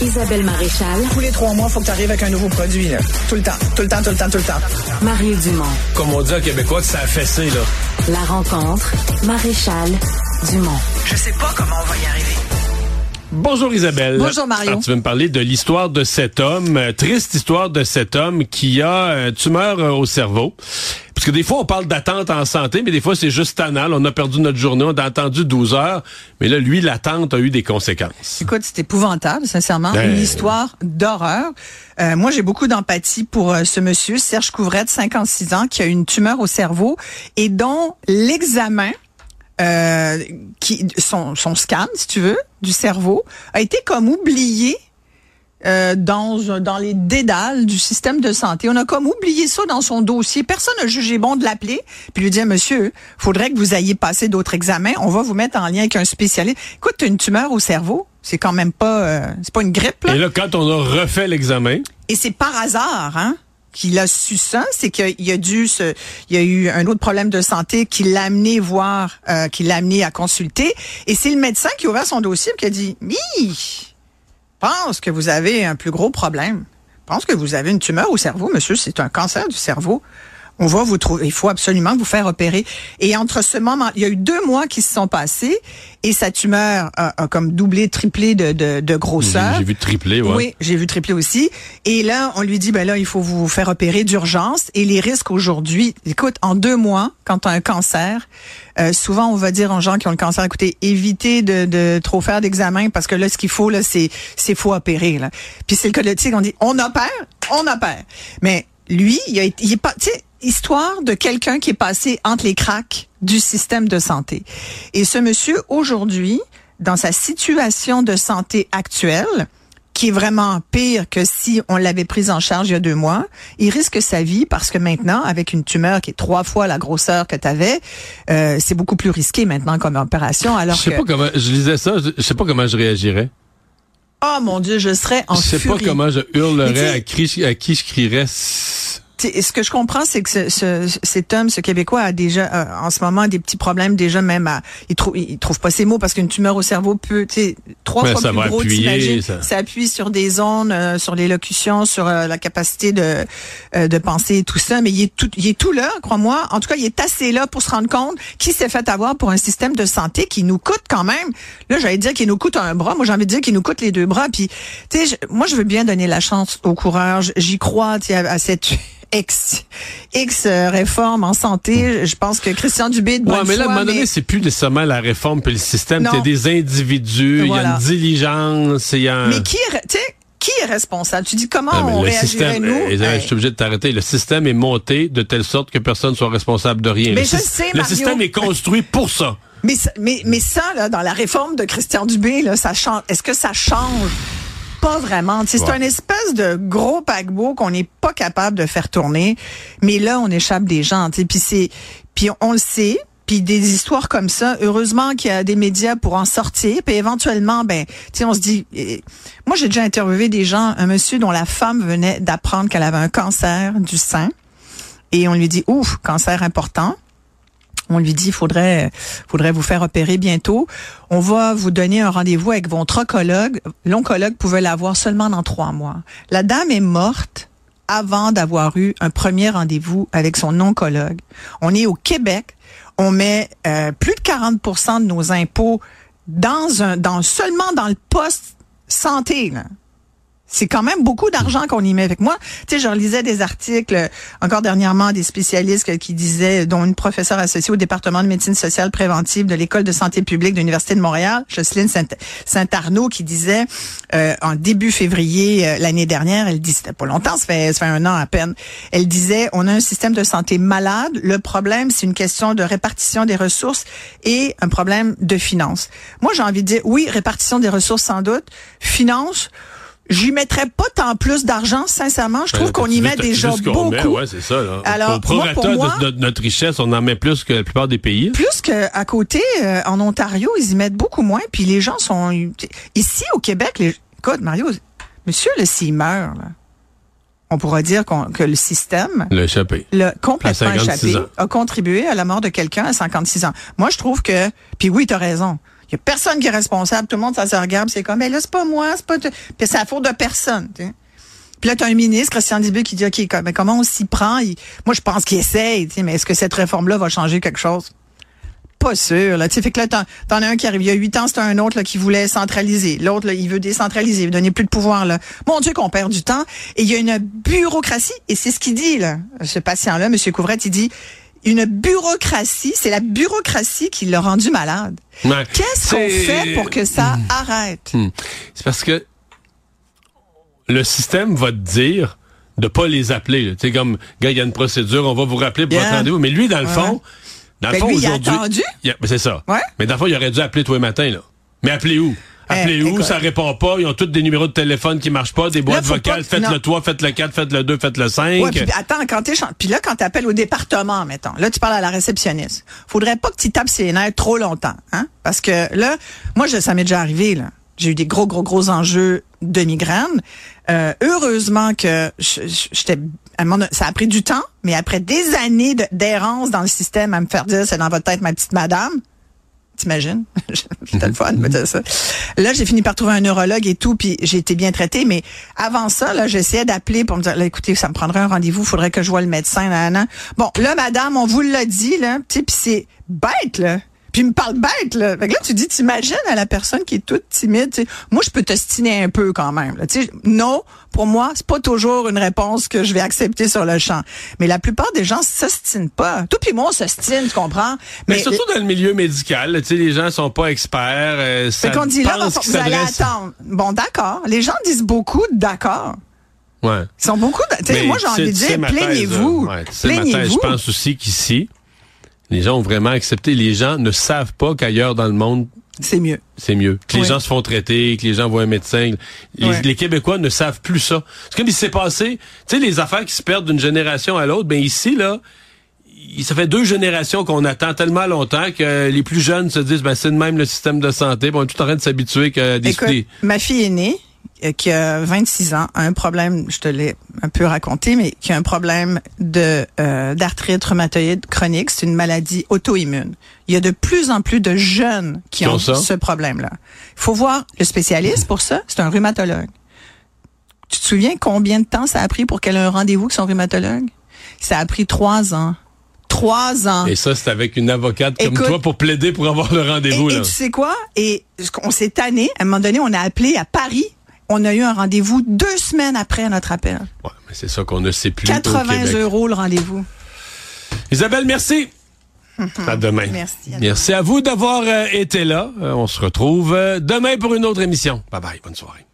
Isabelle Maréchal. Tous les trois mois, il faut que tu arrives avec un nouveau produit. Là. Tout le temps, tout le temps, tout le temps, tout le temps. Mario Dumont. Comme on dit en québécois, que ça a fessé, là. La rencontre. Maréchal Dumont. Je sais pas comment on va y arriver. Bonjour Isabelle. Bonjour, Mario. Alors, tu veux me parler de l'histoire de cet homme, euh, triste histoire de cet homme qui a euh, tumeur euh, au cerveau. Parce que des fois, on parle d'attente en santé, mais des fois, c'est juste anal. On a perdu notre journée, on a attendu 12 heures. Mais là, lui, l'attente a eu des conséquences. Écoute, c'est épouvantable, sincèrement. Ben- Une histoire d'horreur. Euh, moi, j'ai beaucoup d'empathie pour euh, ce monsieur, Serge Couvrette, 56 ans, qui a une tumeur au cerveau et dont l'examen, euh, qui, son, son scan, si tu veux, du cerveau, a été comme oublié euh, dans, dans les dédales du système de santé. On a comme oublié ça dans son dossier. Personne n'a jugé bon de l'appeler puis lui dire, monsieur, faudrait que vous ayez passé d'autres examens. On va vous mettre en lien avec un spécialiste. Écoute, t'as une tumeur au cerveau. C'est quand même pas, euh, c'est pas une grippe, là. Et là, quand on a refait l'examen, Et c'est par hasard, hein, qu'il a su ça, c'est qu'il a dû se, il y a eu un autre problème de santé qui l'a amené voir, euh, qui l'a amené à consulter. Et c'est le médecin qui a ouvert son dossier et qui a dit, oui, pense que vous avez un plus gros problème. pense que vous avez une tumeur au cerveau, monsieur. C'est un cancer du cerveau. On va vous trouver. Il faut absolument vous faire opérer. Et entre ce moment, il y a eu deux mois qui se sont passés et sa tumeur a, a comme doublé, triplé de, de, de j'ai grosseur. j'ai vu tripler, ouais. Oui, j'ai vu tripler aussi. Et là, on lui dit, ben là, il faut vous faire opérer d'urgence. Et les risques aujourd'hui, écoute, en deux mois, quand tu as un cancer, euh, souvent on va dire aux gens qui ont le cancer, écoutez, évitez de, de trop faire d'examens parce que là, ce qu'il faut, là, c'est c'est faut opérer. Là. Puis c'est le cas de sais, on dit, on opère, on opère. Mais lui, il, a, il est pas, tu sais, histoire de quelqu'un qui est passé entre les cracks du système de santé. Et ce monsieur, aujourd'hui, dans sa situation de santé actuelle, qui est vraiment pire que si on l'avait prise en charge il y a deux mois. Il risque sa vie parce que maintenant, avec une tumeur qui est trois fois la grosseur que tu avais, c'est beaucoup plus risqué maintenant comme opération. Alors Je sais que, pas comment, je lisais ça, je sais pas comment je réagirais. oh mon Dieu, je serais en Je sais pas comment je hurlerais, à, qui, à qui je crierais. Ce que je comprends, c'est que ce, ce- cet homme, ce Québécois, a déjà, euh, en ce moment, des petits problèmes déjà même à, il trouve, il trouve pas ses mots parce qu'une tumeur au cerveau peut, tu sais, trois fois ça plus gros, appuyer, ça. Ça appuie sur des zones, euh, sur l'élocution, sur euh, la capacité de, euh, de penser et tout ça. Mais il est tout, il est tout là, crois-moi. En tout cas, il est assez là pour se rendre compte qu'il s'est fait avoir pour un système de santé qui nous coûte quand même. Là, j'allais dire qu'il nous coûte un bras. Moi, j'ai envie de dire qu'il nous coûte les deux bras. Puis, tu sais, moi, je veux bien donner la chance au coureur. J'y crois, tu sais, à, à cette X, X euh, réforme en santé. Je pense que Christian Dubé de Ouais, mais là, à un moment donné, mais- c'est plus nécessairement la réforme puis le système. Non. C'est des individus, il y a une diligence, il y a un... mais qui est, tu sais, qui est responsable? Tu dis comment on le réagirait, système, nous? euh, Isabelle, Hey. je suis obligé de t'arrêter. Le système est monté de telle sorte que personne ne soit responsable de rien. Mais le, je syst- sais, le Mario. système est construit pour ça. Mais, mais, mais ça, là, dans la réforme de Christian Dubé, là, ça change. Est-ce que ça change? Pas vraiment. C'est Ouais. un espèce de gros paquebot qu'on n'est pas capable de faire tourner. Mais là, on échappe des gens. Puis c'est, puis on le sait. Puis des histoires comme ça, heureusement qu'il y a des médias pour en sortir. Puis éventuellement, ben, tu on se dit. eh, moi, j'ai déjà interviewé des gens, un monsieur dont la femme venait d'apprendre qu'elle avait un cancer du sein, et on lui dit, ouf, cancer important. On lui dit, faudrait, faudrait vous faire opérer bientôt. On va vous donner un rendez-vous avec votre oncologue. L'oncologue pouvait l'avoir seulement dans trois mois. La dame est morte avant d'avoir eu un premier rendez-vous avec son oncologue. On est au Québec. On met euh, plus de 40% de nos impôts dans un, dans seulement dans le poste santé. Là. C'est quand même beaucoup d'argent qu'on y met avec moi. Tu sais, je relisais des articles euh, encore dernièrement des spécialistes qui disaient, dont une professeure associée au département de médecine sociale préventive de l'école de santé publique de l'université de Montréal, Jocelyne Saint- Saint-Arnaud, qui disait euh, en début février euh, l'année dernière, elle dit c'était pas longtemps, ça fait, ça fait un an à peine. Elle disait on a un système de santé malade. Le problème, c'est une question de répartition des ressources et un problème de finances. Moi, j'ai envie de dire oui, répartition des ressources sans doute, finances. J'y mettrais pas tant plus d'argent, sincèrement. Je trouve Ben, qu'on y met déjà beaucoup. met, ouais, c'est ça. Là. Alors, Au prorata moi, pour moi- de, de notre richesse, on en met plus que la plupart des pays. Plus qu'à côté, euh, en Ontario, ils y mettent beaucoup moins. Puis les gens sont... Ici, au Québec, les... écoute, Mario, monsieur, là, s'il meurt, là, on pourra dire qu'on- que le système Le échappé. l'a complètement À 56 échappé, ans. a contribué à la mort de quelqu'un à 56 ans. Moi, je trouve que... Puis oui, tu as raison. Il y a personne qui est responsable. Tout le monde, ça se regarde. C'est comme, mais là, c'est pas moi, c'est pas... t- Puis c'est la faute de personne. Puis là, tu as un ministre, Christian Dubé, qui dit, OK, mais comment on s'y prend? Moi, je pense qu'il essaye, mais est-ce que cette réforme-là va changer quelque chose? Pas sûr. Là. Tu sais, fait que là, t'en, t'en as un qui arrive. Il y a huit ans, c'était un autre là, qui voulait centraliser. L'autre, là, il veut décentraliser, il veut donner plus de pouvoir. Là. Mon Dieu, qu'on perd du temps. Et il y a une bureaucratie, et c'est ce qu'il dit, là. Ce patient-là, M. Couvrette, il dit une bureaucratie, c'est la bureaucratie qui l'a rendu malade. Ouais. Qu'est-ce qu'on fait pour que ça arrête? Hmm. C'est parce que le système va te dire de pas les appeler. Tu sais, comme, gars, il y a une procédure, on va vous rappeler pour votre rendez-vous. Mais lui, dans le Ouais, fond, dans le Ben, fond, lui, il a aujourd'hui. attendu? il a- ben, c'est ça. Ouais. Mais dans le fond, il aurait dû appeler tous les matins, là. Mais appeler où? Appeler Eh, où? Ça répond pas. Ils ont tous des numéros de téléphone qui marchent pas, des boîtes vocales. Faites le 3, faites le 4, faites le 2, faites le 5. Ouais, puis attends, quand t'es puis là quand t'appelles au département, mettons, là tu parles à la réceptionniste. Faudrait pas que tu tapes ses nerfs trop longtemps, hein? Parce que là, moi je, ça m'est déjà arrivé là. J'ai eu des gros gros gros enjeux de migraine. Euh, heureusement que j'étais ça a pris du temps, mais après des années de- d'errance dans le système à me faire dire c'est dans votre tête ma petite madame. T'imagines? C'était le fun de me dire ça. Là, j'ai fini par trouver un neurologue et tout, puis j'ai été bien traitée. Mais avant ça, là, j'essayais d'appeler pour me dire, là, écoutez, ça me prendrait un rendez-vous, faudrait que je vois le médecin. Nan, nan. Bon, là, madame, on vous l'a dit, là, puis c'est bête, là. Puis il me parle bête, là. Fait que là, tu dis, t'imagines à la personne qui est toute timide. Moi, je peux t'ostiner un peu quand même, là. Non, pour moi, c'est pas toujours une réponse que je vais accepter sur le champ. Mais la plupart des gens s'ostinent pas. Tout puis moi, on s'ostine, tu comprends? mais, surtout dans le milieu médical, tu sais, les gens sont pas experts. Euh, Fait qu'on dit là, qu'ils vous allez attendre. Bon, d'accord. Les gens disent beaucoup d'accord. Ouais. Ils sont beaucoup. de- moi, j'ai envie de dire, plaignez-vous. là. Ouais, plaignez-vous. Je pense aussi qu'ici, les gens ont vraiment accepté. Les gens ne savent pas qu'ailleurs dans le monde, C'est mieux. c'est mieux. Que les Oui. gens se font traiter, que les gens voient un médecin. Les, Québécois ne savent plus ça. C'est comme il s'est passé, tu sais, les affaires qui se perdent d'une génération à l'autre, ben ici, là, ça fait deux générations qu'on attend tellement longtemps que les plus jeunes se disent, ben c'est de même le système de santé. Bon, on est tout en train de s'habituer que des, Écoute, ma fille aînée, euh, qui a 26 ans, a un problème, je te l'ai un peu raconté, mais qui a un problème de euh, d'arthrite rhumatoïde chronique. C'est une maladie auto-immune. Il y a de plus en plus de jeunes qui, Qui ont ce problème-là. Il faut voir le spécialiste pour ça. C'est un rhumatologue. Tu te souviens combien de temps ça a pris pour qu'elle ait un rendez-vous avec son rhumatologue? Ça a pris trois ans. Trois ans. Et ça, c'est avec une avocate comme toi pour plaider pour avoir le rendez-vous. Et, et tu sais quoi? Et on s'est tanné. À un moment donné, on a appelé à Paris. On a eu un rendez-vous deux semaines après notre appel. Ouais, mais c'est ça qu'on ne sait plus au 80 Québec. euros le rendez-vous. Isabelle, merci. À demain. Merci, à Merci à vous d'avoir euh, été là. Euh, on se retrouve euh, demain pour une autre émission. Bye bye. Bonne soirée.